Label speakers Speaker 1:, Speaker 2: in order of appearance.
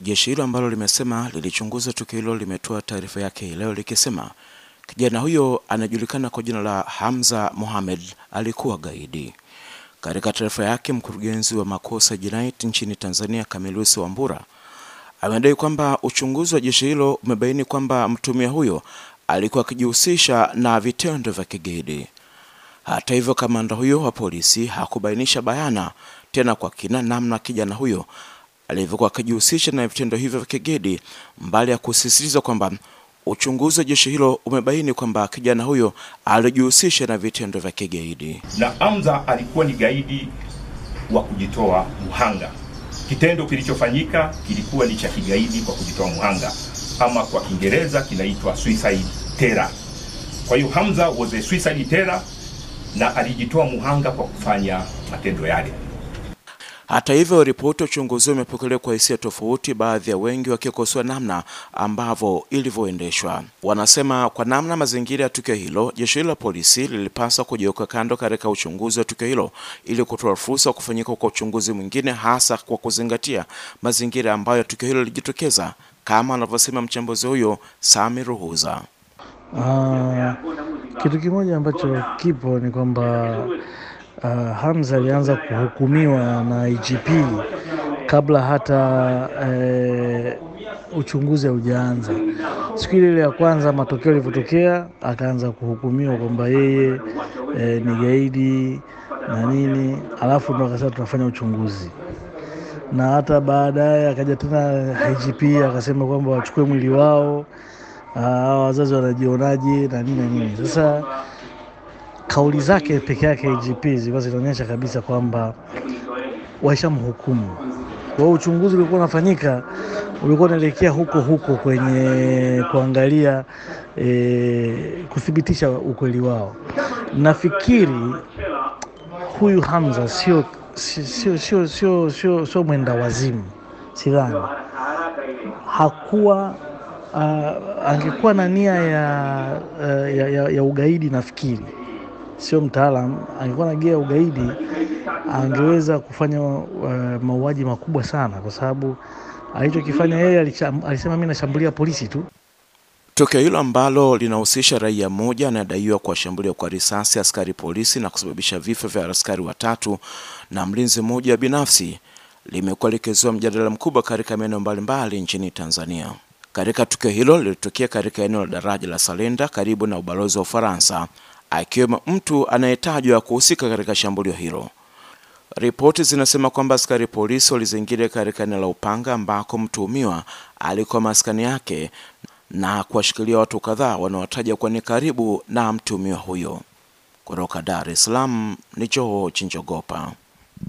Speaker 1: Jeshi hilo ambalo limesema lilichunguza tukio hilo limetoa taarifa yake leo likisema kijana huyo anajulikana kwa jina la Hamza Mohamed alikuwa gaidi. Katika taarifa yake, mkurugenzi wa makosa jinai nchini Tanzania Camillus Wambura amedai kwamba uchunguzi wa jeshi hilo umebaini kwamba mtumia huyo alikuwa akijihusisha na vitendo vya kigaidi. Hata hivyo, kamanda huyo wa polisi hakubainisha bayana tena kwa kina namna kijana huyo alivyokuwa akijihusisha na vitendo hivyo vya kigaidi, mbali ya kusisitiza kwamba uchunguzi wa jeshi hilo umebaini kwamba kijana huyo alijihusisha na vitendo vya kigaidi.
Speaker 2: Na Hamza alikuwa ni gaidi wa kujitoa muhanga. Kitendo kilichofanyika kilikuwa ni cha kigaidi kwa kujitoa muhanga, ama kwa Kiingereza kinaitwa suicide terror. Kwa hiyo Hamza was a suicide na alijitoa muhanga kwa kufanya matendo yale.
Speaker 1: Hata hivyo, ripoti ya uchunguzi imepokelewa kwa hisia tofauti, baadhi ya wengi wakikosoa namna ambavyo ilivyoendeshwa. Wanasema kwa namna mazingira ya tukio hilo, jeshi la polisi lilipaswa kujiweka kando katika uchunguzi wa tukio hilo ili kutoa fursa kufanyika kwa uchunguzi mwingine, hasa kwa kuzingatia mazingira ambayo tukio hilo lilijitokeza, kama anavyosema mchambuzi huyo Sami Ruhuza.
Speaker 3: Uh, kitu kimoja ambacho kipo ni kwamba uh, Hamza alianza kuhukumiwa na IGP kabla hata uh, uchunguzi haujaanza. Siku ile ya kwanza matokeo yalivyotokea, akaanza kuhukumiwa kwamba yeye uh, ni gaidi na nini, alafu ndo akasema tunafanya uchunguzi na hata baadaye akaja tena IGP akasema kwamba wachukue mwili wao uh, wazazi wanajionaje na nini na nini. Sasa kauli zake peke yake IGP zilikuwa zinaonyesha kabisa kwamba waishamhukumu. Kwa hiyo uchunguzi ulikuwa unafanyika ulikuwa unaelekea huko huko kwenye kuangalia e, kuthibitisha ukweli wao. Nafikiri huyu Hamza sio sio sio sio sio sio mwenda wazimu, sidhani hakuwa uh, angekuwa na nia ya, ya, ya, ya ugaidi, nafikiri sio mtaalam, angekuwa na nia ya ugaidi angeweza kufanya uh, mauaji makubwa sana, kwa sababu alichokifanya yeye alisema mi nashambulia polisi tu.
Speaker 1: Tukio hilo ambalo linahusisha raia mmoja anayedaiwa kuwashambulia kwa risasi askari polisi na kusababisha vifo vya askari watatu na mlinzi mmoja binafsi limekuwa likizua mjadala mkubwa katika maeneo mbalimbali nchini Tanzania. Katika tukio hilo lilitokea katika eneo la daraja la Salenda karibu na ubalozi wa Ufaransa, akiwemo mtu anayetajwa kuhusika katika shambulio hilo. Ripoti zinasema kwamba askari polisi walizingira katika eneo la Upanga ambako mtuhumiwa alikuwa maskani yake na kuwashikilia watu kadhaa wanaotaja kuwa ni karibu na mtuhumiwa huyo. Kutoka Dar es Salaam ni choo Njogopa.